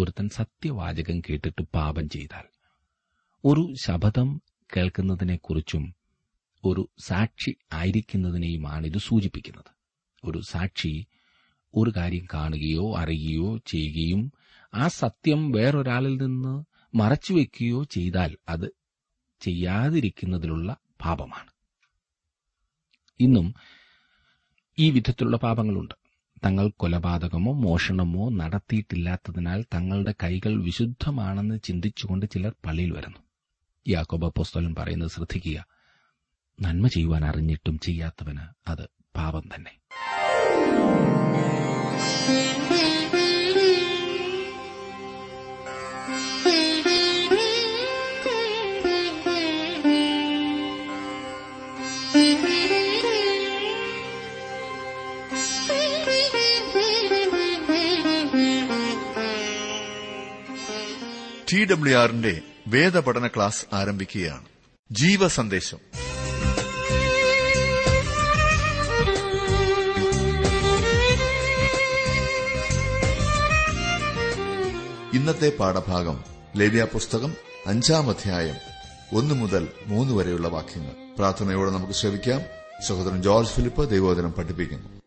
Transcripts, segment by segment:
ഒരുത്തൻ സത്യവാചകം കേട്ടിട്ട് പാപം ചെയ്താൽ. ഒരു ശബദം കേൾക്കുന്നതിനെക്കുറിച്ചും ഒരു സാക്ഷി ആയിരിക്കുന്നതിനെയുമാണ് ഇത് സൂചിപ്പിക്കുന്നത്. ഒരു സാക്ഷി ഒരു കാര്യം കാണുകയോ അറിയുകയോ ചെയ്യുകയും ആ സത്യം വേറൊരാളിൽ നിന്ന് മറച്ചുവെക്കുകയോ ചെയ്താൽ അത് ചെയ്യാതിരിക്കുന്നതിലുള്ള പാപമാണ്. ഇന്നും ഈ വിധത്തിലുള്ള പാപങ്ങളുണ്ട്. തങ്ങൾ കൊലപാതകമോ മോഷണമോ നടത്തിയിട്ടില്ലാത്തതിനാൽ തങ്ങളുടെ കൈകൾ വിശുദ്ധമാണെന്ന് ചിന്തിച്ചുകൊണ്ട് ചിലർ പള്ളിയിൽ വരുന്നു. യാക്കോബ പുസ്തകൻ പറയുന്നത് ശ്രദ്ധിക്കുക. നന്മ ചെയ്യുവാൻ അറിഞ്ഞിട്ടും ചെയ്യാത്തവന് അത് പാപം തന്നെ. ടി ഡബ്ല്യു ആറിന്റെ വേദപഠന ക്ലാസ് ആരംഭിക്കുകയാണ്. ജീവസന്ദേശം. ഇന്നത്തെ പാഠഭാഗം ലേവ്യ പുസ്തകം അഞ്ചാം അധ്യായം ഒന്നു മുതൽ മൂന്ന് വരെയുള്ള വാക്യങ്ങൾ. പ്രാർത്ഥനയോടെ നമുക്ക് ശ്രമിക്കാം സഹോദരൻ ജോർജ് ഫിലിപ്പ് ദൈവോദനം പഠിപ്പിക്കുന്നു.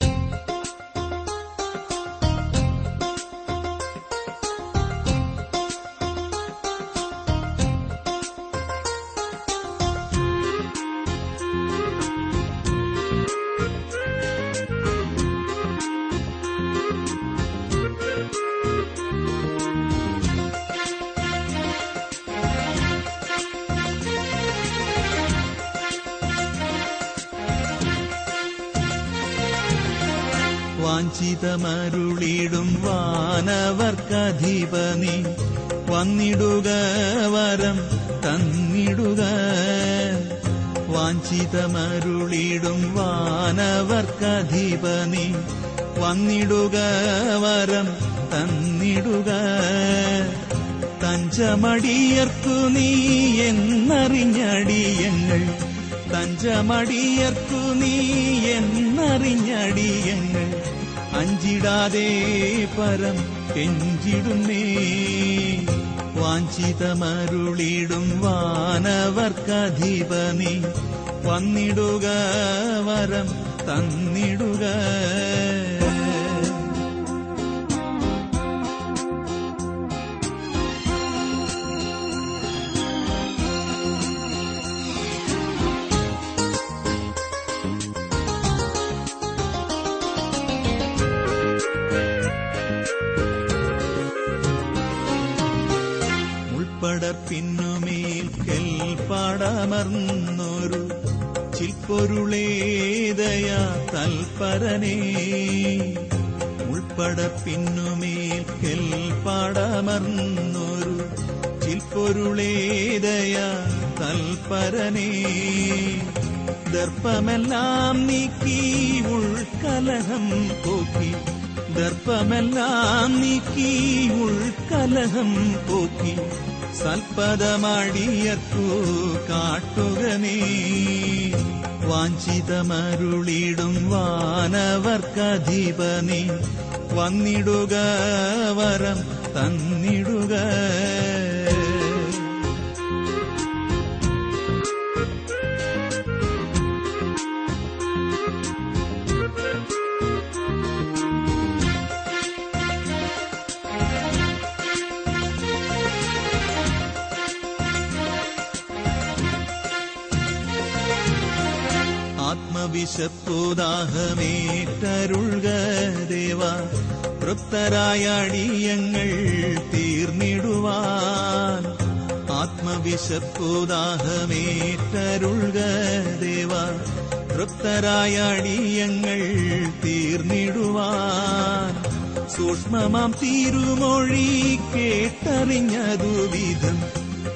വാഞ്ചിതമരുളിടും വാനവർക്കധിപനി. വന്നിടുക വരം തന്നിടുക. വാഞ്ചിതമരുളിടും വാനവർക്കധിപനി. വന്നിടുക വരം തന്നിടുക. തഞ്ചമടിയർക്കു നീ എന്നറിഞ്ഞടിയങ്ങൾ തഞ്ചമടിയർക്കു നീ എന്നറിഞ്ഞടിയങ്ങൾ അഞ്ചിടാതെ പരം കെഞ്ചിടുന്നേ. വാഞ്ചിതമരുളിടും വാനവർക്കധിപനി വന്നിടുക വരം തന്നിടുക. കെൽപ്പാടമർന്നൊരു ചിൽപ്പൊരുളേതയാ തൽപരനേ. ഉൾപ്പടപ്പിന്നുമേൽ കെൽപ്പാടമർന്നൊരു ചിൽപ്പൊരുളേതയാ തൽപരനേ. ദർപ്പമെല്ലാം നീക്കി ഉൾക്കലഹം പോക്കി. ദർപ്പമെല്ലാം നീക്കി ഉൾക്കലഹം പോക്കി. സൽപദമടിയർക്കു കാട്ടുക നീ വാഞ്ചിതമരുളിടും വാനവർക്കധിപനി വന്നിടുക വരം തന്നിടുക ആത്മവിശപ്പുദാഹമേറ്റരുൾക ദേവ തൃപ്തരായ അടിയങ്ങൾ തീർന്നിടുവാൻ. ആത്മവിശപ്പുദാഹമേറ്റരുൾക ദേവ തൃപ്തരായ അടിയങ്ങൾ തീർന്നിടുവാൻ. സൂക്ഷ്മമാം തിരുമൊഴി കേട്ടറിഞ്ഞതു വിധം.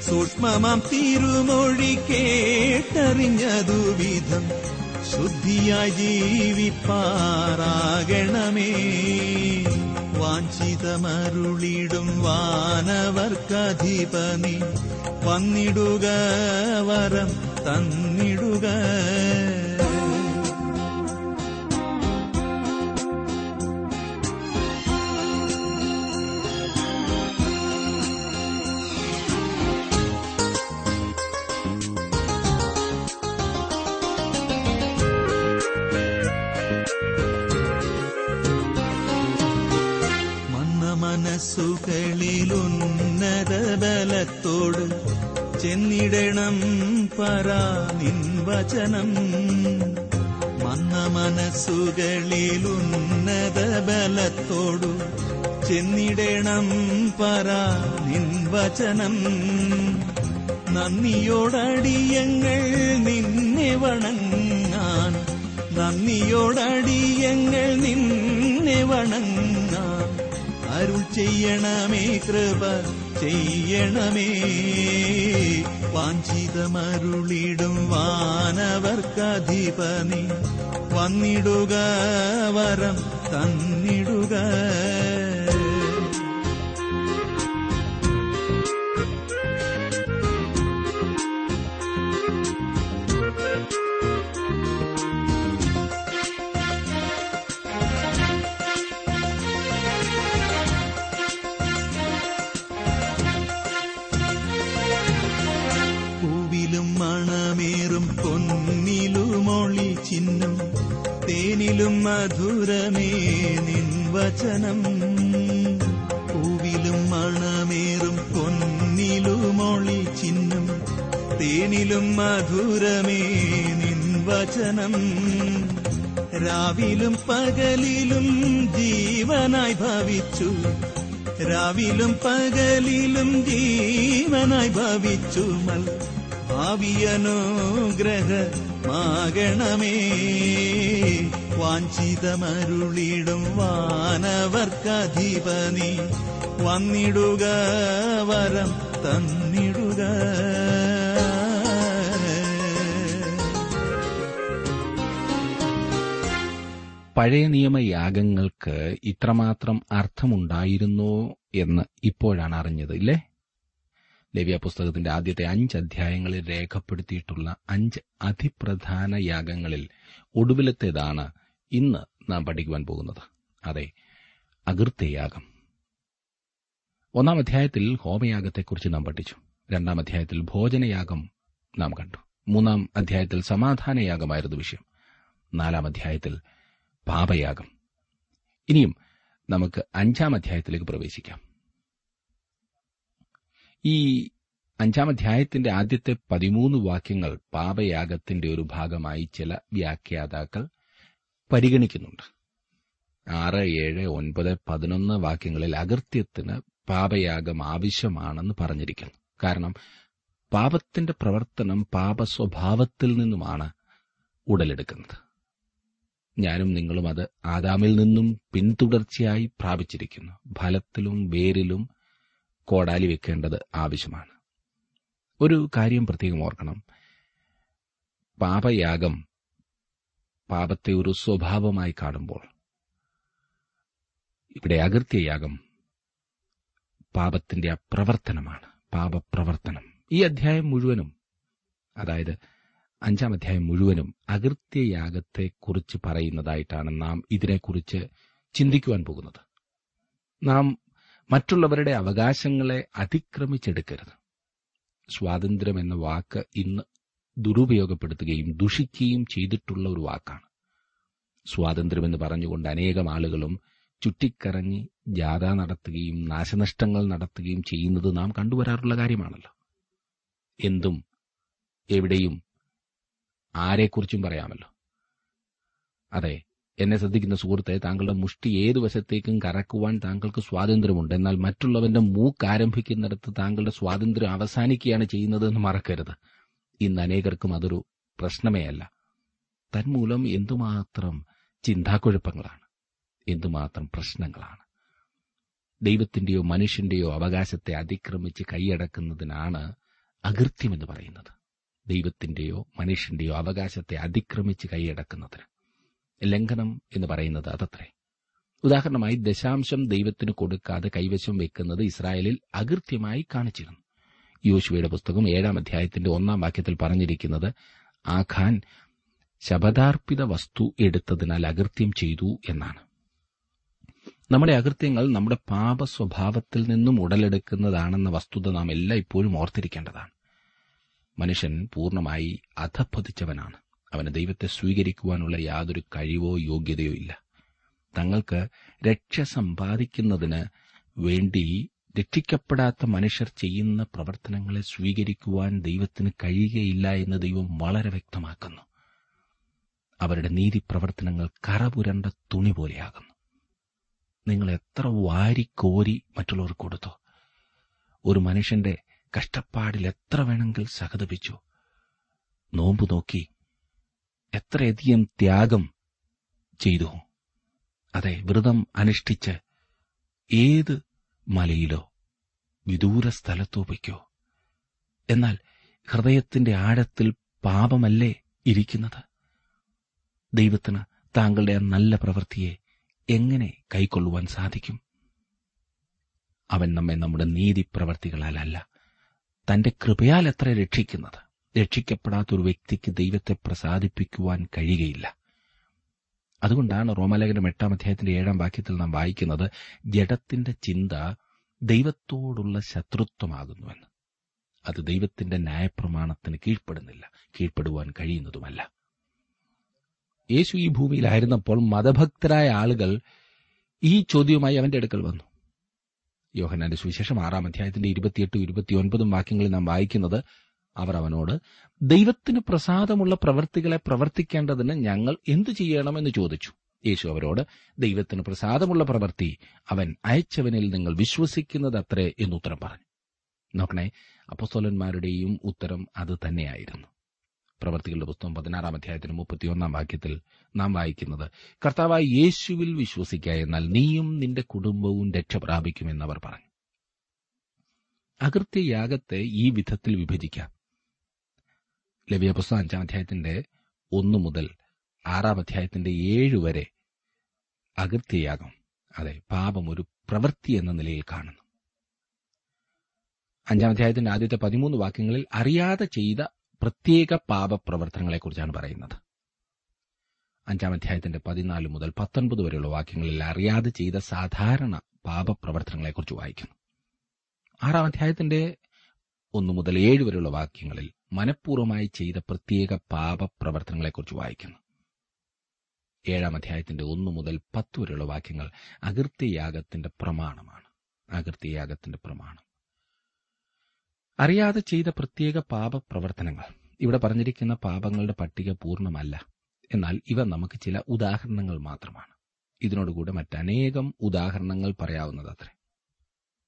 സൂക്ഷ്മമാം തിരുമൊഴി കേട്ടറിഞ്ഞതു വിധം. ശുദ്ധിയായി ജീവിപ്പാറാകണമേ വാഞ്ചിതമരുളിടും വാനവർക്കധിപനി. വന്നിടുക വരം തന്നിടുക. ബലത്തോട് ചെന്നിടണം പരാ നിൻ വചനം. മന്ന മനസ്സുകളിലുന്നത ബലത്തോടു ചെന്നിടണം പരാ നിൻ വചനം. നന്ദിയോടടിയങ്ങൾ നിന്നെ വണങ്ങാൻ. നന്ദിയോടടിയങ്ങൾ നിന്നെ വണങ്ങാൻ. അരുൾ ചെയ്യണമേ കൃപ ചെയ്യണമേ വാഞ്ചിതമരുളിടും വാനവർക്കധിപനി വന്നിടുക വരം തന്നിടുക മധുരമേ നിൻ വചനം. പൂവിലും മണമേറും പൊന്നിലുമൊളി ചിഹ്നം തേനിലും മധുരമേ നിൻ വചനം. രാവിലും പകലിലും ജീവനായി ഭവിച്ചു. രാവിലും പകലിലും ജീവനായി ഭവിച്ചു. മൽ ഭാവിയനുഗ്രഹമാകണമേ. വാഞ്ചിതമരുളിടും വാനവർക്കധിപനി. വന്നിടുക വരം തന്നിടുക. പഴയ നിയമ യാഗങ്ങൾക്ക് ഇത്രമാത്രം അർത്ഥമുണ്ടായിരുന്നോ എന്ന് ഇപ്പോഴാണ് അറിഞ്ഞത് ഇല്ലേ? ലവ്യ പുസ്തകത്തിന്റെ ആദ്യത്തെ അഞ്ച് അധ്യായങ്ങളിൽ രേഖപ്പെടുത്തിയിട്ടുള്ള അഞ്ച് അതിപ്രധാന യാഗങ്ങളിൽ ഒടുവിലത്തേതാണ് ഇന്ന് നാം പഠിക്കുവാൻ പോകുന്നത്. അതെ അകൃത്യയാഗം. ഒന്നാം അധ്യായത്തിൽ ഹോമയാഗത്തെക്കുറിച്ച് നാം പഠിച്ചു. രണ്ടാം അധ്യായത്തിൽ ഭോജനയാഗം നാം കണ്ടു. മൂന്നാം അധ്യായത്തിൽ സമാധാനയാഗമായിരുന്നു വിഷയം. നാലാം അധ്യായത്തിൽ പാപയാഗം. ഇനിയും നമുക്ക് അഞ്ചാം അധ്യായത്തിലേക്ക് പ്രവേശിക്കാം. ഈ അഞ്ചാം അധ്യായത്തിന്റെ ആദ്യത്തെ പതിമൂന്ന് വാക്യങ്ങൾ പാപയാഗത്തിന്റെ ഒരു ഭാഗമായി ചില വ്യാഖ്യാതാക്കൾ പരിഗണിക്കുന്നുണ്ട്. ആറ് ഏഴ് ഒൻപത് പതിനൊന്ന് വാക്യങ്ങളിൽ അകൃത്യത്തിന് പാപയാഗം ആവശ്യമാണെന്ന് പറഞ്ഞിരിക്കുന്നു. കാരണം പാപത്തിന്റെ പ്രവർത്തനം പാപ സ്വഭാവത്തിൽ നിന്നുമാണ് ഉടലെടുക്കുന്നത്. ഞാനും നിങ്ങളും അത് ആദാമിൽ നിന്നും പിന്തുടർച്ചയായി പ്രാപിച്ചിരിക്കുന്നു. ഫലത്തിലും വേരിലും കോടാലി വെക്കേണ്ടത് ആവശ്യമാണ്. ഒരു കാര്യം പ്രത്യേകം ഓർക്കണം. പാപയാഗം പാപത്തെ ഒരു സ്വഭാവമായി കാണുമ്പോൾ. ഇവിടെ അകൃത്യയാഗം പാപത്തിന്റെ അപ്രവർത്തനമാണ്. പാപപ്രവർത്തനം. ഈ അധ്യായം മുഴുവനും അതായത് അഞ്ചാം അധ്യായം മുഴുവനും അകൃത്യയാഗത്തെക്കുറിച്ച് പറയുന്നതായിട്ടാണ് നാം ഇതിനെക്കുറിച്ച് ചിന്തിക്കുവാൻ പോകുന്നത്. നാം മറ്റുള്ളവരുടെ അവകാശങ്ങളെ അതിക്രമിച്ചെടുക്കരുത്. സ്വാതന്ത്ര്യം എന്ന വാക്ക് ഇന്ന് ദുരുപയോഗപ്പെടുത്തുകയും ദുഷിക്കുകയും ചെയ്തിട്ടുള്ള ഒരു വാക്കാണ്. സ്വാതന്ത്ര്യമെന്ന് പറഞ്ഞുകൊണ്ട് അനേകം ആളുകളും ചുറ്റിക്കറങ്ങി ജാഥ നടത്തുകയും നാശനഷ്ടങ്ങൾ നടത്തുകയും ചെയ്യുന്നത് നാം കണ്ടുവരാറുള്ള കാര്യമാണല്ലോ. എന്തും എവിടെയും ആരെക്കുറിച്ചും പറയാമല്ലോ. അതെ എന്നെ ശ്രദ്ധിക്കുന്ന സുഹൃത്തെ താങ്കളുടെ മുഷ്ടി ഏതു വശത്തേക്കും കറക്കുവാൻ താങ്കൾക്ക് സ്വാതന്ത്ര്യമുണ്ട്. എന്നാൽ മറ്റുള്ളവന്റെ മൂക്ക് ആരംഭിക്കുന്നിടത്ത് താങ്കളുടെ സ്വാതന്ത്ര്യം അവസാനിക്കുകയാണ് ചെയ്യുന്നതെന്ന് മറക്കരുത്. ഇന്ന് അനേകർക്കും അതൊരു പ്രശ്നമേ അല്ല. തന്മൂലം എന്തുമാത്രം ചിന്താക്കുഴപ്പങ്ങളാണ്. എന്തുമാത്രം പ്രശ്നങ്ങളാണ്. ദൈവത്തിന്റെയോ മനുഷ്യന്റെയോ അവകാശത്തെ അതിക്രമിച്ച് കൈയടക്കുന്നതിനാണ് അകൃത്യമെന്ന് പറയുന്നത്. ദൈവത്തിന്റെയോ മനുഷ്യന്റെയോ അവകാശത്തെ അതിക്രമിച്ച് കൈയടക്കുന്നതിന്. ലംഘനം എന്ന് പറയുന്നത് അതത്രേ. ഉദാഹരണമായി ദശാംശം ദൈവത്തിന് കൊടുക്കാതെ കൈവശം വെക്കുന്നത് ഇസ്രായേലിൽ അകൃത്യമായി കാണിച്ചിരുന്നു. യോശുവയുടെ പുസ്തകം ഏഴാം അധ്യായത്തിന്റെ ഒന്നാം വാക്യത്തിൽ പറഞ്ഞിരിക്കുന്നത് ആഖാൻ ശബദാർപ്പിത വസ്തു എടുത്തതിനാൽ അകൃത്യം ചെയ്തു എന്നാണ്. നമ്മുടെ അകൃത്യങ്ങൾ നമ്മുടെ പാപ സ്വഭാവത്തിൽ നിന്നും ഉടലെടുക്കുന്നതാണെന്ന വസ്തുത നാം എല്ലാം ഇപ്പോഴും ഓർത്തിരിക്കേണ്ടതാണ്. മനുഷ്യൻ പൂർണമായി അധപ്പതിച്ചവനാണ് അവന് ദൈവത്തെ സ്വീകരിക്കുവാനുള്ള യാതൊരു കഴിവോ യോഗ്യതയോ ഇല്ല. തങ്ങൾക്ക് രക്ഷ സമ്പാദിക്കുന്നതിന് വേണ്ടി രക്ഷിക്കപ്പെടാത്ത മനുഷ്യർ ചെയ്യുന്ന പ്രവർത്തനങ്ങളെ സ്വീകരിക്കുവാൻ ദൈവത്തിന് കഴിയുകയില്ല എന്ന് ദൈവം വളരെ വ്യക്തമാക്കുന്നു. അവരുടെ നീതി പ്രവർത്തനങ്ങൾ കറപുരണ്ട തുണി പോലെയാകുന്നു. നിങ്ങൾ എത്ര വാരിക്കോരി മറ്റുള്ളവർ കൊടുത്തു? ഒരു മനുഷ്യന്റെ കഷ്ടപ്പാടിൽ എത്ര വേണമെങ്കിൽ സഹതപിച്ചു? നോമ്പു നോക്കി എത്രയധികം ത്യാഗം ചെയ്തു? അതെ വ്രതം അനുഷ്ഠിച്ച് ഏത് മലയിലോ വിദൂര സ്ഥലത്തോ വയ്ക്കോ എന്നാൽ ഹൃദയത്തിന്റെ ആഴത്തിൽ പാപമല്ലേ ഇരിക്കുന്നത്? ദൈവത്തിന് താങ്കളുടെ ആ നല്ല പ്രവൃത്തിയെ എങ്ങനെ കൈക്കൊള്ളുവാൻ സാധിക്കും? അവൻ നമ്മെ നമ്മുടെ നീതി പ്രവർത്തികളാലല്ല തന്റെ കൃപയാൽ എത്ര രക്ഷിക്കുന്നത്. രക്ഷിക്കപ്പെടാത്തൊരു വ്യക്തിക്ക് ദൈവത്തെ പ്രസാദിപ്പിക്കുവാൻ കഴിയുകയില്ല. അതുകൊണ്ടാണ് റോമാലേഖനം എട്ടാം അധ്യായത്തിന്റെ ഏഴാം വാക്യത്തിൽ നാം വായിക്കുന്നത് ജഡത്തിന്റെ ചിന്ത ദൈവത്തോടുള്ള ശത്രുത്വമാകുന്നുവെന്ന്. അത് ദൈവത്തിന്റെ ന്യായപ്രമാണത്തിന് കീഴ്പ്പെടുന്നില്ല കീഴ്പ്പെടുവാൻ കഴിയുന്നതുമല്ല. യേശു ഈ ഭൂമിയിലായിരുന്നപ്പോൾ മതഭക്തരായ ആളുകൾ ഈ ചോദ്യവുമായി അവന്റെ അടുക്കൽ വന്നു. യോഹനാന്റെ സുവിശേഷം ആറാം അധ്യായത്തിന്റെ ഇരുപത്തിയെട്ടും ഇരുപത്തിയൊൻപതും വാക്യങ്ങളിൽ നാം വായിക്കുന്നത് അവർ അവനോട് ദൈവത്തിന് പ്രസാദമുള്ള പ്രവൃത്തികളെ പ്രവർത്തിക്കേണ്ടതിന് ഞങ്ങൾ എന്തു ചെയ്യണമെന്ന് ചോദിച്ചു. യേശു അവരോട് ദൈവത്തിന് പ്രസാദമുള്ള പ്രവൃത്തി അവൻ അയച്ചവനിൽ നിങ്ങൾ വിശ്വസിക്കുന്നത് എന്ന് ഉത്തരം പറഞ്ഞു. നോക്കണേ അപ്പസ്തോലന്മാരുടെയും ഉത്തരം അത് തന്നെയായിരുന്നു. പ്രവർത്തികളുടെ പുസ്തകം പതിനാറാം അധ്യായത്തിന് മുപ്പത്തിയൊന്നാം വാക്യത്തിൽ നാം വായിക്കുന്നത് കർത്താവായ യേശുവിൽ വിശ്വസിക്കുക എന്നാൽ നീയും നിന്റെ കുടുംബവും രക്ഷ പ്രാപിക്കുമെന്ന് അവർ പറഞ്ഞു. അകൃത്യയാഗത്തെ ഈ വിധത്തിൽ വിഭജിക്കാം. ലവ്യ പുസ്തകം അഞ്ചാം അധ്യായത്തിന്റെ ഒന്നു മുതൽ ആറാം അധ്യായത്തിന്റെ ഏഴ് വരെ അകൃത്യയാഗം അതെ പാപം ഒരു പ്രവൃത്തി എന്ന നിലയിൽ കാണുന്നു. അഞ്ചാം അധ്യായത്തിന്റെ ആദ്യത്തെ പതിമൂന്ന് വാക്യങ്ങളിൽ അറിയാതെ ചെയ്ത പ്രത്യേക പാപപ്രവർത്തനങ്ങളെക്കുറിച്ചാണ് പറയുന്നത്. അഞ്ചാം അധ്യായത്തിന്റെ പതിനാല് മുതൽ പത്തൊൻപത് വരെയുള്ള വാക്യങ്ങളിൽ അറിയാതെ ചെയ്ത സാധാരണ പാപപ്രവർത്തനങ്ങളെക്കുറിച്ച് വായിക്കുന്നു. ആറാം അധ്യായത്തിന്റെ ഒന്നു മുതൽ ഏഴ് വരെയുള്ള വാക്യങ്ങളിൽ മനഃപൂർവമായി ചെയ്ത പ്രത്യേക പാപപ്രവർത്തനങ്ങളെക്കുറിച്ച് വായിക്കുന്നു. ഏഴാം അധ്യായത്തിന്റെ ഒന്നു മുതൽ പത്ത് വരെയുള്ള വാക്യങ്ങൾ അകൃത്യയാഗത്തിന്റെ പ്രമാണമാണ്. അകൃത്യയാഗത്തിന്റെ പ്രമാണം. അറിയാതെ ചെയ്ത പ്രത്യേക പാപപ്രവർത്തനങ്ങൾ. ഇവിടെ പറഞ്ഞിരിക്കുന്ന പാപങ്ങളുടെ പട്ടിക പൂർണമല്ല. എന്നാൽ ഇവ നമുക്ക് ചില ഉദാഹരണങ്ങൾ മാത്രമാണ്. ഇതിനോടുകൂടെ മറ്റനേകം ഉദാഹരണങ്ങൾ പറയാവുന്നതത്രേ.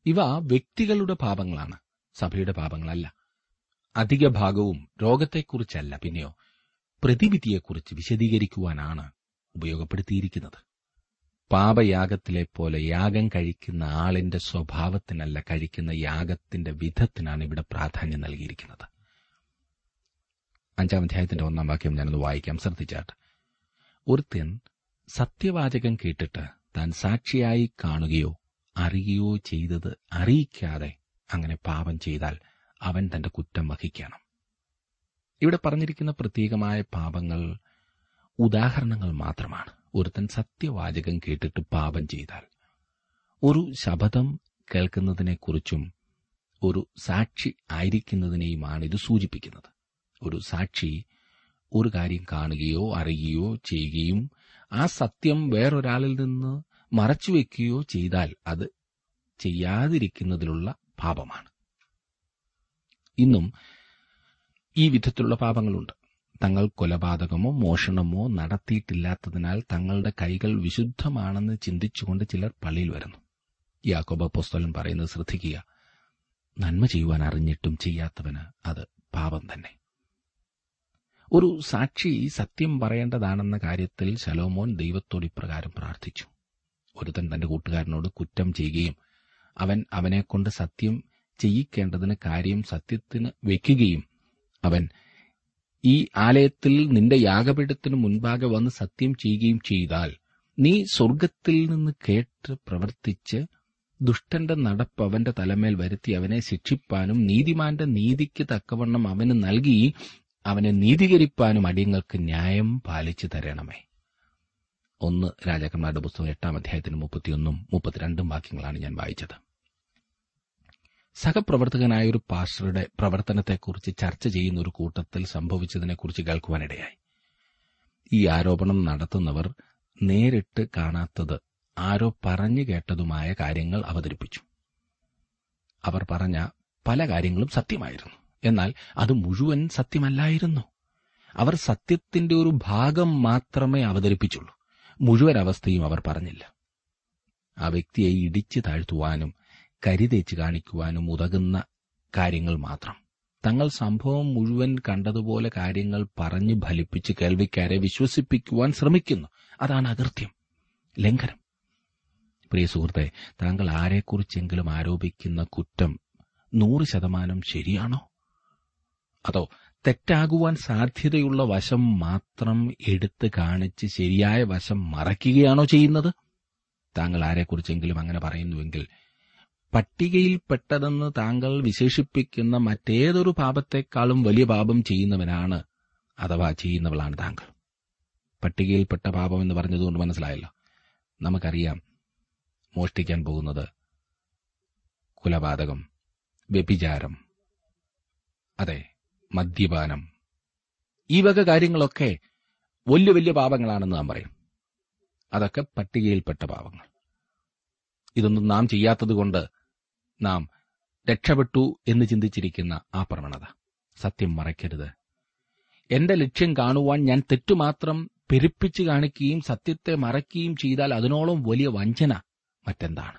ഇവ വ്യക്തികളുടെ പാപങ്ങളാണ്. സഭയുടെ പാപങ്ങളല്ല. അധിക ഭാഗവും രോഗത്തെക്കുറിച്ചല്ല പിന്നെയോ പ്രതിവിധിയെക്കുറിച്ച് വിശദീകരിക്കുവാനാണ് ഉപയോഗപ്പെടുത്തിയിരിക്കുന്നത്. പാപയാഗത്തിലെ പോലെ യാഗം കഴിക്കുന്ന ആളിന്റെ സ്വഭാവത്തിനല്ല കഴിക്കുന്ന യാഗത്തിന്റെ വിധത്തിനാണ് ഇവിടെ പ്രാധാന്യം നൽകിയിരിക്കുന്നത്. അഞ്ചാം അധ്യായത്തിന്റെ ഒന്നാം വാക്യം ഞാനൊന്ന് വായിക്കാം. ശ്രദ്ധിച്ചാട്ട്. ഒരുത്തൻ സത്യവാചകം കേട്ടിട്ട് താൻ സാക്ഷിയായി കാണുകയോ അറിയുകയോ ചെയ്തത് അറിയിക്കാതെ അങ്ങനെ പാപം ചെയ്താൽ അവൻ തന്റെ കുറ്റം വഹിക്കണം. ഇവിടെ പറഞ്ഞിരിക്കുന്ന പ്രത്യേകമായ പാപങ്ങൾ ഉദാഹരണങ്ങൾ മാത്രമാണ്. ഒരുത്തൻ സത്യവാചകം കേട്ടിട്ട് പാപം ചെയ്താൽ ഒരു ശബദം കേൾക്കുന്നതിനെക്കുറിച്ചും ഒരു സാക്ഷി ആയിരിക്കുന്നതിനെയുമാണ് ഇത് സൂചിപ്പിക്കുന്നത്. ഒരു സാക്ഷി ഒരു കാര്യം കാണുകയോ അറിയുകയോ ചെയ്യുകയും ആ സത്യം വേറൊരാളിൽ നിന്ന് മറച്ചുവെക്കുകയോ ചെയ്താൽ അത് ചെയ്യാതിരിക്കുന്നതിലുള്ള പാപമാണ്. ഇന്നും ഈ വിധത്തിലുള്ള പാപങ്ങളുണ്ട്. തങ്ങൾ കൊലപാതകമോ മോഷണമോ നടത്തിയിട്ടില്ലാത്തതിനാൽ തങ്ങളുടെ കൈകൾ വിശുദ്ധമാണെന്ന് ചിന്തിച്ചുകൊണ്ട് ചിലർ പള്ളിയിൽ വരുന്നു. യാക്കോബ പുസ്തകൻ പറയുന്നത് ശ്രദ്ധിക്കുക. നന്മ ചെയ്യുവാൻ അറിഞ്ഞിട്ടും ചെയ്യാത്തവന് അത് പാപം തന്നെ. ഒരു സാക്ഷി സത്യം പറയേണ്ടതാണെന്ന കാര്യത്തിൽ ശലോമോൻ ദൈവത്തോട് ഇപ്രകാരം പ്രാർത്ഥിച്ചു. ഒരുത്തൻ തന്റെ കൂട്ടുകാരനോട് കുറ്റം ചെയ്യുകയും അവൻ അവനെക്കൊണ്ട് സത്യം ചെയ്യിക്കേണ്ടതിന് കാര്യം സത്യത്തിന് വയ്ക്കുകയും അവൻ ഈ ആലയത്തിൽ നിന്റെ യാഗപീഠത്തിന് മുൻപാകെ വന്ന് സത്യം ചെയ്യുകയും ചെയ്താൽ നീ സ്വർഗത്തിൽ നിന്ന് കേട്ട് പ്രവർത്തിച്ച് ദുഷ്ടന്റെ നടപ്പ് അവന്റെ തലമേൽ വരുത്തി അവനെ ശിക്ഷിപ്പാനും നീതിമാന്റെ നീതിക്ക് തക്കവണ്ണം അവന് നൽകി അവനെ നീതീകരിപ്പാനും അടിയങ്ങൾക്ക് ന്യായം പാലിച്ചു തരണമേ. ഒന്ന് രാജാക്കന്മാരുടെ പുസ്തകം എട്ടാം അധ്യായത്തിന് മുപ്പത്തിയൊന്നും മുപ്പത്തിരണ്ടും വാക്യങ്ങളാണ് ഞാൻ വായിച്ചത്. സഹപ്രവർത്തകനായ ഒരു പാസ്റ്ററുടെ പ്രവർത്തനത്തെക്കുറിച്ച് ചർച്ച ചെയ്യുന്ന ഒരു കൂട്ടത്തിൽ സംഭവിച്ചതിനെക്കുറിച്ച് കേൾക്കുവാനിടയായി. ഈ ആരോപണം നടത്തുന്നവർ നേരിട്ട് കാണാത്തത് ആരോ പറഞ്ഞു കേട്ടതുമായ കാര്യങ്ങൾ അവതരിപ്പിച്ചു. അവർ പറഞ്ഞ പല കാര്യങ്ങളും സത്യമായിരുന്നു. എന്നാൽ അത് മുഴുവൻ സത്യമല്ലായിരുന്നു. അവർ സത്യത്തിന്റെ ഒരു ഭാഗം മാത്രമേ അവതരിപ്പിച്ചുള്ളൂ. മുഴുവൻ അവസ്ഥയും അവർ പറഞ്ഞില്ല. ആ വ്യക്തിയെ ഇടിച്ചു താഴ്ത്തുവാനും കരിതേച്ച് കാണിക്കുവാനും ഉതകുന്ന കാര്യങ്ങൾ മാത്രം. തങ്ങൾ സംഭവം മുഴുവൻ കണ്ടതുപോലെ കാര്യങ്ങൾ പറഞ്ഞു ഫലിപ്പിച്ച് കേൾവിക്കാരെ വിശ്വസിപ്പിക്കുവാൻ ശ്രമിക്കുന്നു. അതാണ് അകൃത്യം. ലംഘനം. പ്രിയ സുഹൃത്തെ താങ്കൾ ആരെക്കുറിച്ചെങ്കിലും ആരോപിക്കുന്ന കുറ്റം നൂറ് ശതമാനം ശരിയാണോ? അതോ തെറ്റാകുവാൻ സാധ്യതയുള്ള വശം മാത്രം എടുത്ത് കാണിച്ച് ശരിയായ വശം മറയ്ക്കുകയാണോ ചെയ്യുന്നത്? താങ്കൾ ആരെക്കുറിച്ചെങ്കിലും അങ്ങനെ പറയുന്നുവെങ്കിൽ പട്ടികയിൽപ്പെട്ടതെന്ന് താങ്കൾ വിശേഷിപ്പിക്കുന്ന മറ്റേതൊരു പാപത്തെക്കാളും വലിയ പാപം ചെയ്യുന്നവനാണ് അഥവാ ചെയ്യുന്നവളാണ് താങ്കൾ. പട്ടികയിൽപ്പെട്ട പാപം എന്ന് പറഞ്ഞതുകൊണ്ട് മനസ്സിലായല്ലോ. നമുക്കറിയാം മോഷ്ടിക്കാൻ പോകുന്നത് കുലപാതകം വ്യഭിചാരം അതെ മദ്യപാനം ഈ വക കാര്യങ്ങളൊക്കെ വലിയ വലിയ പാപങ്ങളാണെന്ന് നാം പറയും. അതൊക്കെ പട്ടികയിൽപ്പെട്ട പാപങ്ങൾ. ഇതൊന്നും നാം ചെയ്യാത്തതുകൊണ്ട് നാം രക്ഷപ്പെട്ടു എന്ന് ചിന്തിച്ചിരിക്കുന്ന ആ പ്രവണത. സത്യം മറയ്ക്കരുത്. എന്റെ ലക്ഷ്യം കാണുവാൻ ഞാൻ തെറ്റുമാത്രം പെരുപ്പിച്ചു കാണിക്കുകയും സത്യത്തെ മറയ്ക്കുകയും ചെയ്താൽ അതിനോളം വലിയ വഞ്ചന മറ്റെന്താണ്?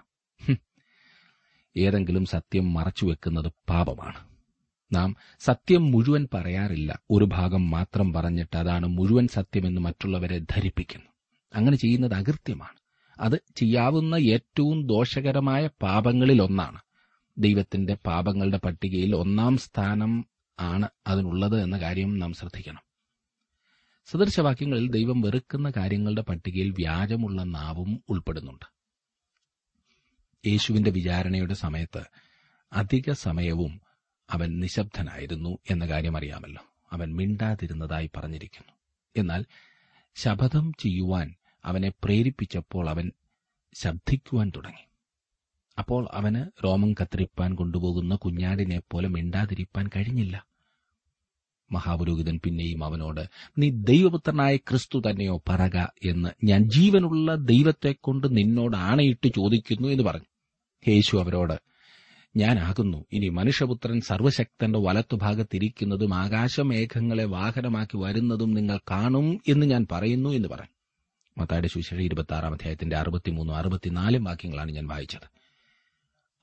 ഏതെങ്കിലും സത്യം മറച്ചു വെക്കുന്നത് പാപമാണ്. നാം സത്യം മുഴുവൻ പറയാറില്ല. ഒരു ഭാഗം മാത്രം പറഞ്ഞിട്ട് അതാണ് മുഴുവൻ സത്യമെന്ന് മറ്റുള്ളവരെ ധരിപ്പിക്കുന്നു. അങ്ങനെ ചെയ്യുന്നത് അകൃത്യമാണ്. അത് ചെയ്യാവുന്ന ഏറ്റവും ദോഷകരമായ പാപങ്ങളിൽ ഒന്നാണ് ദൈവത്തിന്റെ പാപങ്ങളുടെ പട്ടികയിൽ ഒന്നാം സ്ഥാനം ആണ് അതിനുള്ളത് എന്ന കാര്യം നാം ശ്രദ്ധിക്കണം. സദൃശവാക്യങ്ങളിൽ ദൈവം വെറുക്കുന്ന കാര്യങ്ങളുടെ പട്ടികയിൽ വ്യാജമുള്ള നാവും ഉൾപ്പെടുന്നുണ്ട്. യേശുവിന്റെ വിചാരണയുടെ സമയത്ത് അധിക സമയവും അവൻ നിശബ്ദനായിരുന്നു എന്ന കാര്യം അറിയാമല്ലോ. അവൻ മിണ്ടാതിരുന്നതായി പറഞ്ഞിരിക്കുന്നു. എന്നാൽ ശപഥം ചെയ്യുവാൻ അവനെ പ്രേരിപ്പിച്ചപ്പോൾ അവൻ ശബ്ദിക്കുവാൻ തുടങ്ങി. അപ്പോൾ അവന് രോമം കത്തിരിപ്പാൻ കൊണ്ടുപോകുന്ന കുഞ്ഞാടിനെ പോലെ മിണ്ടാതിരിപ്പാൻ കഴിഞ്ഞില്ല. മഹാപുരോഹിതൻ പിന്നെയും അവനോട് നീ ദൈവപുത്രനായ ക്രിസ്തു തന്നെയോ പറക എന്ന് ഞാൻ ജീവനുള്ള ദൈവത്തെക്കൊണ്ട് നിന്നോട് ആണയിട്ട് ചോദിക്കുന്നു എന്ന് പറഞ്ഞു. യേശു അവരോട് ഞാനാകുന്നു. ഇനി മനുഷ്യപുത്രൻ സർവശക്തന്റെ വലത്തുഭാഗത്തിരിക്കുന്നതും ആകാശമേഘങ്ങളെ വാഹനമാക്കി വരുന്നതും നിങ്ങൾ കാണും എന്ന് ഞാൻ പറയുന്നു എന്ന് പറഞ്ഞു. മത്തായുടെ സുവിശേഷം ഇരുപത്തി ആറാം അധ്യായത്തിന്റെ അറുപത്തിമൂന്നും അറുപത്തിനാലും വാക്യങ്ങളാണ് ഞാൻ വായിച്ചത്.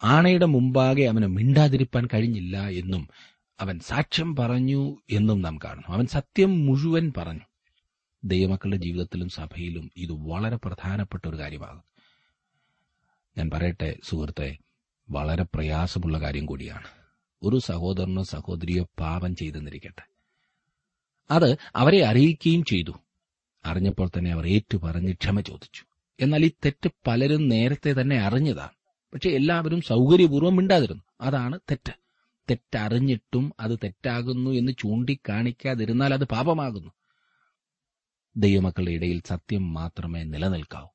ആണയുടെ മുമ്പാകെ അവന് മിണ്ടാതിരിപ്പാൻ കഴിഞ്ഞില്ല എന്നും അവൻ സാക്ഷ്യം പറഞ്ഞു എന്നും നാം കാണുന്നു. അവൻ സത്യം മുഴുവൻ പറഞ്ഞു. ദൈവമക്കളുടെ ജീവിതത്തിലും സഭയിലും ഇത് വളരെ പ്രധാനപ്പെട്ട ഒരു കാര്യമാകും. ഞാൻ പറയട്ടെ സുഹൃത്തെ വളരെ പ്രയാസമുള്ള കാര്യം കൂടിയാണ്. ഒരു സഹോദരനോ സഹോദരിയോ പാപം ചെയ്തെന്നിരിക്കട്ടെ. അത് അവരെ അറിയിക്കുകയും ചെയ്തു. അറിഞ്ഞപ്പോൾ തന്നെ അവർ ഏറ്റുപറഞ്ഞ് ക്ഷമ ചോദിച്ചു. എന്നാൽ ഈ തെറ്റ് പലരും നേരത്തെ തന്നെ അറിഞ്ഞതാണ്. പക്ഷെ എല്ലാവരും സൗകര്യപൂർവം മിണ്ടാതിരുന്നു. അതാണ് തെറ്റ്. തെറ്ററിഞ്ഞിട്ടും അത് തെറ്റാകുന്നു എന്ന് ചൂണ്ടിക്കാണിക്കാതിരുന്നാൽ അത് പാപമാകുന്നു. ദൈവമക്കളുടെ ഇടയിൽ സത്യം മാത്രമേ നിലനിൽക്കാവൂ.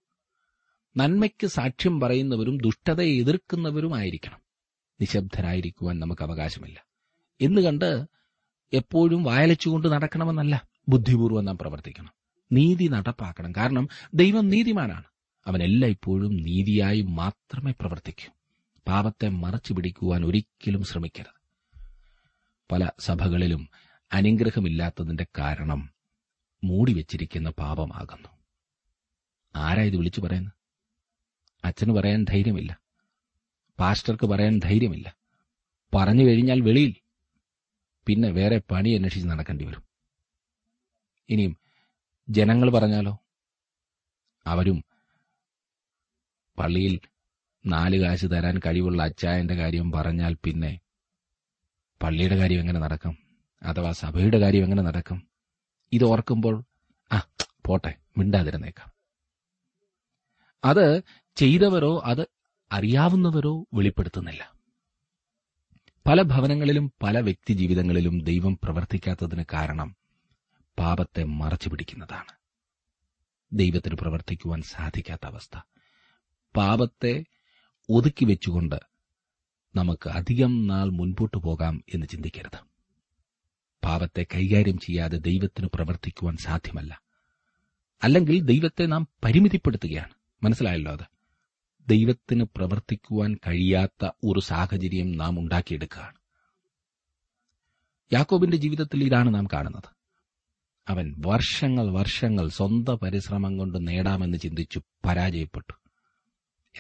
നന്മയ്ക്ക് സാക്ഷ്യം പറയുന്നവരും ദുഷ്ടതയെ എതിർക്കുന്നവരും ആയിരിക്കണം. നിശബ്ദരായിരിക്കുവാൻ നമുക്ക് അവകാശമില്ല. എന്ന് കണ്ട് എപ്പോഴും വായലച്ചുകൊണ്ട് നടക്കണമെന്നല്ല. ബുദ്ധിപൂർവം നാം പ്രവർത്തിക്കണം. നീതി നടപ്പാക്കണം. കാരണം ദൈവം നീതിമാനാണ്. അവൻ എല്ലായ്പ്പോഴും നീതിയായി മാത്രമേ പ്രവർത്തിക്കൂ. പാപത്തെ മറച്ചു പിടിക്കുവാൻ ഒരിക്കലും ശ്രമിക്കരുത്. പല സഭകളിലും അനുഗ്രഹമില്ലാത്തതിന്റെ കാരണം മൂടിവെച്ചിരിക്കുന്ന പാപമാകുന്നു. ആരാ ഇത് വിളിച്ചു പറയുന്നത്? അച്ഛന് പറയാൻ ധൈര്യമില്ല. പാസ്റ്റർക്ക് പറയാൻ ധൈര്യമില്ല. പറഞ്ഞു കഴിഞ്ഞാൽ വെളിയിൽ. പിന്നെ വേറെ പണി അന്വേഷിച്ച് നടക്കേണ്ടി വരും. ഇനിയും ജനങ്ങൾ പറഞ്ഞാലോ? അവരും പള്ളിയിൽ നാല് കാശ് തരാൻ കഴിവുള്ള അച്ചായന്റെ കാര്യം പറഞ്ഞാൽ പിന്നെ പള്ളിയുടെ കാര്യം എങ്ങനെ നടക്കും? അഥവാ സഭയുടെ കാര്യം എങ്ങനെ നടക്കും? ഇത് ഓർക്കുമ്പോൾ ആ പോട്ടെ മിണ്ടാതിരുന്നേക്കാം. അത് ചെയ്തവരോ അത് അറിയാവുന്നവരോ വെളിപ്പെടുത്തുന്നില്ല. പല ഭവനങ്ങളിലും പല വ്യക്തി ജീവിതങ്ങളിലും ദൈവം പ്രവർത്തിക്കാത്തതിന് കാരണം പാപത്തെ മറച്ചു പിടിക്കുന്നതാണ്. ദൈവത്തിന് പ്രവർത്തിക്കുവാൻ സാധിക്കാത്ത അവസ്ഥ. പാപത്തെ ഒതുക്കി വെച്ചുകൊണ്ട് നമുക്ക് അധികം നാൾ മുൻപോട്ട് പോകാം എന്ന് ചിന്തിക്കരുത്. പാപത്തെ കൈകാര്യം ചെയ്യാതെ ദൈവത്തിന് പ്രവർത്തിക്കുവാൻ സാധ്യമല്ല. അല്ലെങ്കിൽ ദൈവത്തെ നാം പരിമിതിപ്പെടുത്തുകയാണ്. മനസ്സിലായല്ലോ അത്? ദൈവത്തിന് പ്രവർത്തിക്കുവാൻ കഴിയാത്ത ഒരു സാഹചര്യം നാം ഉണ്ടാക്കിയെടുക്കുകയാണ്. യാക്കോബിന്റെ ജീവിതത്തിൽ ഇതാണ് നാം കാണുന്നത്. അവൻ വർഷങ്ങൾ വർഷങ്ങൾ സ്വന്തം പരിശ്രമം കൊണ്ട് നേടാമെന്ന് ചിന്തിച്ചു പരാജയപ്പെട്ടു.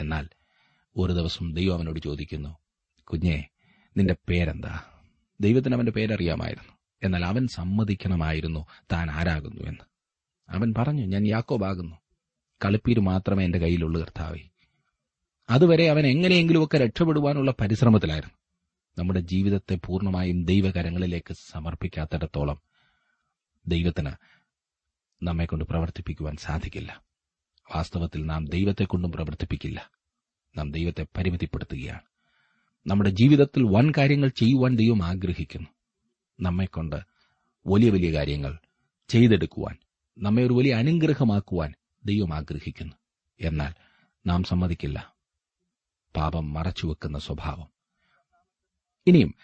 എന്നാൽ ഒരു ദിവസം ദൈവം അവനോട് ചോദിക്കുന്നു കുഞ്ഞെ നിന്റെ പേരെന്താ? ദൈവത്തിന് അവന്റെ പേരറിയാമായിരുന്നു. എന്നാൽ അവൻ സമ്മതിക്കണമായിരുന്നു താൻ ആരാകുന്നു എന്ന്. അവൻ പറഞ്ഞു ഞാൻ യാക്കോബാകുന്നു. കളിപ്പീര് മാത്രമേ എന്റെ കയ്യിലുള്ളൂ കർത്താവേ. അതുവരെ അവൻ എങ്ങനെയെങ്കിലുമൊക്കെ രക്ഷപ്പെടുവാനുള്ള പരിശ്രമത്തിലായിരുന്നു. നമ്മുടെ ജീവിതത്തെ പൂർണമായും ദൈവകരങ്ങളിലേക്ക് സമർപ്പിക്കാത്തിടത്തോളം ദൈവത്തിന് നമ്മെക്കൊണ്ട് പ്രവർത്തിപ്പിക്കുവാൻ സാധിക്കില്ല. വാസ്തവത്തിൽ നാം ദൈവത്തെക്കൊണ്ടും പ്രവർത്തിപ്പിക്കില്ല. നാം ദൈവത്തെ പരിമിതിപ്പെടുത്തുകയാണ്. നമ്മുടെ ജീവിതത്തിൽ വൻ കാര്യങ്ങൾ ചെയ്യുവാൻ ദൈവം ആഗ്രഹിക്കുന്നു. നമ്മെക്കൊണ്ട് വലിയ വലിയ കാര്യങ്ങൾ ചെയ്തെടുക്കുവാൻ നമ്മെ ഒരു വലിയ അനുഗ്രഹമാക്കുവാൻ ദൈവം ആഗ്രഹിക്കുന്നു. എന്നാൽ നാം സമ്മതിക്കില്ല. പാപം മറച്ചുവെക്കുന്ന സ്വഭാവം. ഇനിയും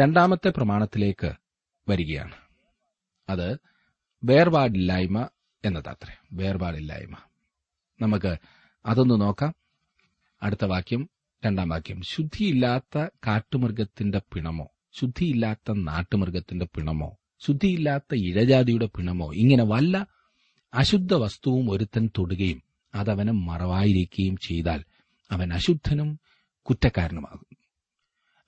രണ്ടാമത്തെ പ്രമാണത്തിലേക്ക് വരികയാണ്. അത് വേർപാടില്ലായ്മ എന്നതത്രേ. വേർപാടില്ലായ്മ. നമുക്ക് അതൊന്ന് നോക്കാം. അടുത്ത വാക്യം രണ്ടാം വാക്യം. ശുദ്ധിയില്ലാത്ത കാട്ടുമൃഗത്തിന്റെ പിണമോ? ശുദ്ധിയില്ലാത്ത നാട്ടുമൃഗത്തിന്റെ പിണമോ? ശുദ്ധിയില്ലാത്ത ഇഴജാതിയുടെ പിണമോ? ഇങ്ങനെ വല്ല അശുദ്ധ വസ്തുവും ഒരുത്തൻ തൊടുകയും അതവന് മറവായിരിക്കുകയും ചെയ്താൽ അവൻ അശുദ്ധനും കുറ്റക്കാരനുമാകും.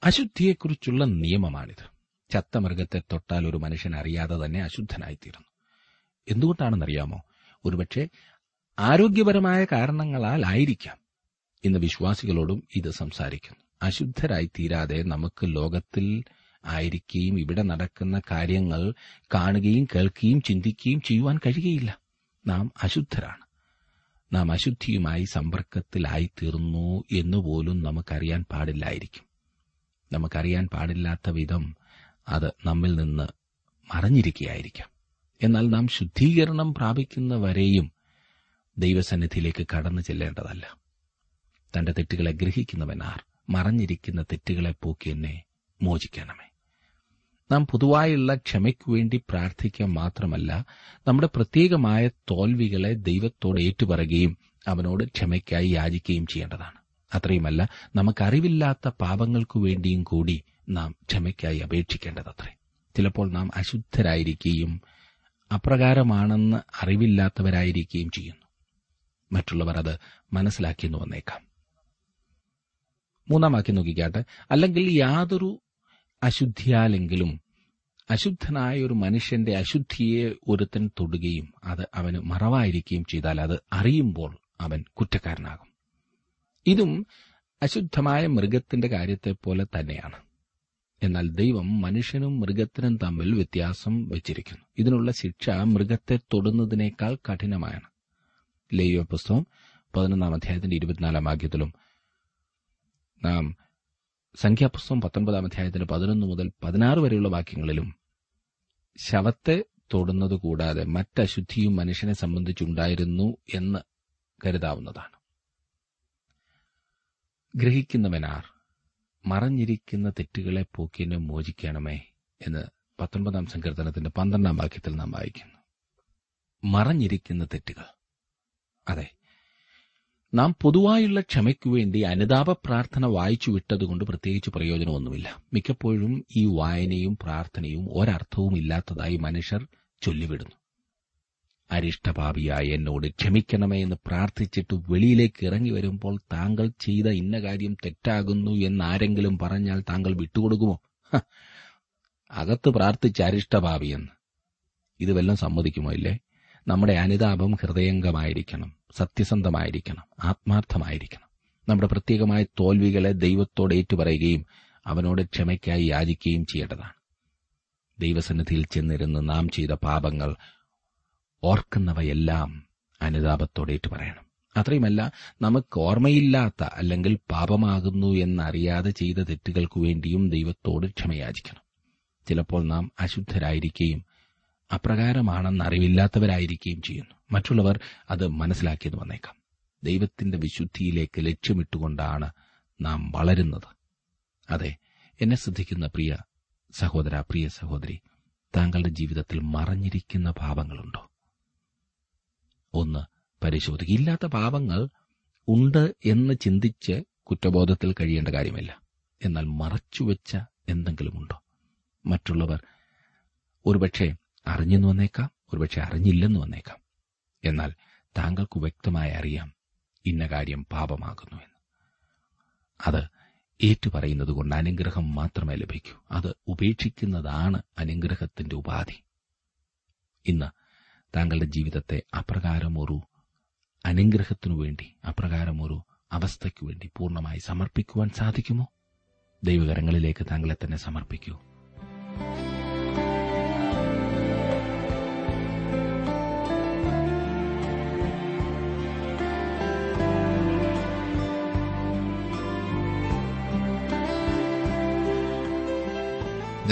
അശുദ്ധിയെക്കുറിച്ചുള്ള നിയമമാണിത്. ചത്ത മൃഗത്തെ തൊട്ടാൽ ഒരു മനുഷ്യൻ അറിയാതെ തന്നെ അശുദ്ധനായിത്തീരുന്നു. എന്തുകൊണ്ടാണെന്നറിയാമോ? ഒരുപക്ഷെ ആരോഗ്യപരമായ കാരണങ്ങളാൽ ആയിരിക്കാം ഇന്ന് വിശ്വാസികളോടും ഇത് സംസാരിക്കുന്നു. അശുദ്ധരായി തീരാതെ നമുക്ക് ലോകത്തിൽ ആയിരിക്കുകയും ഇവിടെ നടക്കുന്ന കാര്യങ്ങൾ കാണുകയും കേൾക്കുകയും ചിന്തിക്കുകയും ചെയ്യുവാൻ കഴിയുകയില്ല. നാം അശുദ്ധരാണ്. നാം അശുദ്ധിയുമായി സമ്പർക്കത്തിലായിത്തീർന്നു എന്നുപോലും നമുക്കറിയാൻ പാടില്ലായിരിക്കും. നമുക്കറിയാൻ പാടില്ലാത്ത വിധം അത് നമ്മിൽ നിന്ന് മറഞ്ഞിരിക്കുകയായിരിക്കാം. എന്നാൽ നാം ശുദ്ധീകരണം പ്രാപിക്കുന്നവരെയും ദൈവസന്നിധിയിലേക്ക് കടന്നു ചെല്ലേണ്ടതല്ല. തന്റെ തെറ്റുകളെ ഗ്രഹിക്കുന്നവനാർ മറഞ്ഞിരിക്കുന്ന തെറ്റുകളെ പോക്കി എന്നെ മോചിക്കണമേ. നാം പൊതുവായുള്ള ക്ഷമയ്ക്കു വേണ്ടി പ്രാർത്ഥിക്കുക മാത്രമല്ല നമ്മുടെ പ്രത്യേകമായ തോൽവികളെ ദൈവത്തോട് ഏറ്റുപറയുകയും അവനോട് ക്ഷമയ്ക്കായി യാചിക്കുകയും ചെയ്യേണ്ടതാണ്. അത്രയുമല്ല നമുക്കറിവില്ലാത്ത പാപങ്ങൾക്കു വേണ്ടിയും കൂടി നാം ക്ഷമയ്ക്കായി അപേക്ഷിക്കേണ്ടതത്രേ. ചിലപ്പോൾ നാം അശുദ്ധരായിരിക്കുകയും അപ്രകാരമാണെന്ന് അറിവില്ലാത്തവരായിരിക്കുകയും ചെയ്യുന്നു. മറ്റുള്ളവർ അത് മനസ്സിലാക്കിയെന്ന് വന്നേക്കാം. മൂന്നാം വാക്യം നോക്കിക്കാട്ടെ. അല്ലെങ്കിൽ യാതൊരു അശുദ്ധിയാലെങ്കിലും അശുദ്ധനായ ഒരു മനുഷ്യന്റെ അശുദ്ധിയെ ഒരുത്തൻ തൊടുകയും അത് അവന് മറവായിരിക്കുകയും ചെയ്താൽ അത് അറിയുമ്പോൾ അവൻ കുറ്റക്കാരനാകും. ഇതും അശുദ്ധമായ മൃഗത്തിന്റെ കാര്യത്തെ പോലെ തന്നെയാണ്. എന്നാൽ ദൈവം മനുഷ്യനും മൃഗത്തിനും തമ്മിൽ വ്യത്യാസം വച്ചിരിക്കുന്നു. ഇതിനുള്ള ശിക്ഷ മൃഗത്തെ തൊടുന്നതിനേക്കാൾ കഠിനമാണ്. ലേയോ പുസ്തകം പതിനൊന്നാം അധ്യായത്തിന്റെ ഇരുപത്തിനാലാം വാക്യത്തിലും. നാം സംഖ്യാപുസ്തകം പത്തൊൻപതാം അധ്യായത്തിന്റെ പതിനൊന്ന് മുതൽ പതിനാറ് വരെയുള്ള വാക്യങ്ങളിലും ശവത്തെ തൊടുന്നത് കൂടാതെ മറ്റശുദ്ധിയും മനുഷ്യനെ സംബന്ധിച്ചുണ്ടായിരുന്നു എന്ന് കരുതാവുന്നതാണ്. ഗ്രഹിക്കുന്നവനാർ മറഞ്ഞിരിക്കുന്ന തെറ്റുകളെ പോക്കിനെ മോചിക്കണമേ എന്ന് പത്തൊൻപതാം സങ്കീർത്തനത്തിന്റെ പന്ത്രണ്ടാം വാക്യത്തിൽ നാം വായിക്കുന്നു. മറഞ്ഞിരിക്കുന്ന തെറ്റുകൾ. അതെ. നാം പൊതുവായുള്ള ക്ഷമയ്ക്കു വേണ്ടി അനുതാപ പ്രാർത്ഥന വായിച്ചു വിട്ടതുകൊണ്ട് പ്രത്യേകിച്ച് പ്രയോജനമൊന്നുമില്ല. മിക്കപ്പോഴും ഈ വായനയും പ്രാർത്ഥനയും ഒരർത്ഥവും ഇല്ലാത്തതായി മനുഷ്യർ ചൊല്ലിവിടുന്നു. അരിഷ്ടപാപിയായ എന്നോട് ക്ഷമിക്കണമേ എന്ന് പ്രാർത്ഥിച്ചിട്ട് വെളിയിലേക്ക് ഇറങ്ങി വരുമ്പോൾ താങ്കൾ ചെയ്ത ഇന്ന കാര്യം തെറ്റാകുന്നു എന്നാരെങ്കിലും പറഞ്ഞാൽ താങ്കൾ വിട്ടുകൊടുക്കുമോ? അകത്ത് പ്രാർത്ഥിച്ച അരിഷ്ടപാപിയെന്ന്. ഇത് വല്ലതും സമ്മതിക്കുമോ ഇല്ലേ? നമ്മുടെ അനുതാപം ഹൃദയംഗമായിരിക്കണം സത്യസന്ധമായിരിക്കണം ആത്മാർത്ഥമായിരിക്കണം. നമ്മുടെ പ്രത്യേകമായ തോൽവികളെ ദൈവത്തോട് ഏറ്റുപറയുകയും അവനോട് ക്ഷമയ്ക്കായി യാചിക്കുകയും ചെയ്യേണ്ടതാണ്. ദൈവസന്നിധിയിൽ ചെന്നിരുന്ന് നാം ചെയ്ത പാപങ്ങൾ ഓർക്കുന്നവയെല്ലാം അനുതാപത്തോടെ ഏറ്റുപറയണം. അത്രയുമല്ല നമുക്ക് ഓർമ്മയില്ലാത്ത അല്ലെങ്കിൽ പാപമാകുന്നു എന്നറിയാതെ ചെയ്ത തെറ്റുകൾക്കു വേണ്ടിയും ദൈവത്തോട് ക്ഷമയാചിക്കണം. ചിലപ്പോൾ നാം അശുദ്ധരായിരിക്കുകയും അപ്രകാരമാണെന്ന് അറിവില്ലാത്തവരായിരിക്കുകയും ചെയ്യുന്നു. മറ്റുള്ളവർ അത് മനസ്സിലാക്കിയെന്ന് വന്നേക്കാം. ദൈവത്തിന്റെ വിശുദ്ധിയിലേക്ക് ലക്ഷ്യമിട്ടുകൊണ്ടാണ് നാം വളരുന്നത്. അതെ എന്നെ ശ്രദ്ധിക്കുന്ന പ്രിയ സഹോദര പ്രിയ സഹോദരി താങ്കളുടെ ജീവിതത്തിൽ മറഞ്ഞിരിക്കുന്ന പാപങ്ങളുണ്ടോ ഒന്ന് പരിശോധിക്കുക. ഇല്ലാത്ത പാപങ്ങൾ ഉണ്ട് എന്ന് ചിന്തിച്ച് കുറ്റബോധത്തിൽ കഴിയേണ്ട കാര്യമില്ല. എന്നാൽ മറച്ചുവെച്ച എന്തെങ്കിലുമുണ്ടോ? മറ്റുള്ളവർ ഒരുപക്ഷെ അറിഞ്ഞെന്ന് വന്നേക്കാം ഒരുപക്ഷെ അറിഞ്ഞില്ലെന്ന് വന്നേക്കാം. എന്നാൽ താങ്കൾക്ക് വ്യക്തമായി അറിയാം ഇന്ന കാര്യം പാപമാകുന്നു എന്ന്. അത് ഏറ്റുപറയുന്നത് കൊണ്ട് അനുഗ്രഹം മാത്രമേ ലഭിക്കൂ. അത് ഉപേക്ഷിക്കുന്നതാണ് അനുഗ്രഹത്തിന്റെ ഉപാധി. ഇന്ന് താങ്കളുടെ ജീവിതത്തെ അപ്രകാരം ഒരു അനുഗ്രഹത്തിനു വേണ്ടി അപ്രകാരം ഒരു അവസ്ഥയ്ക്കു വേണ്ടി പൂർണമായി സമർപ്പിക്കുവാൻ സാധിക്കുമോ? ദൈവകരങ്ങളിലേക്ക് താങ്കളെ തന്നെ സമർപ്പിക്കൂ.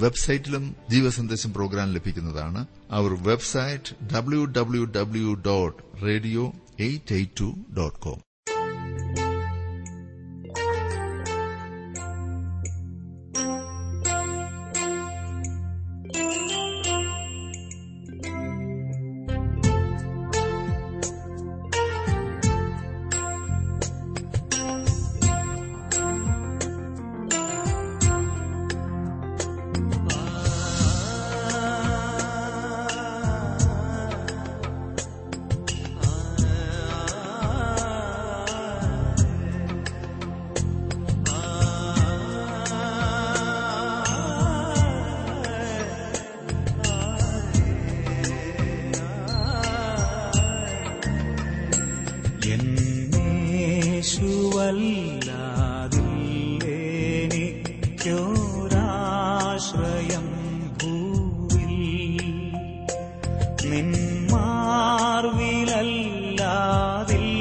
വെബ്സൈറ്റിലും ജീവസന്ദേശം പ്രോഗ്രാം ലഭിക്കുന്നതാണ്. അവർ website W W W dot radio eight eight two dot com நிலாவில்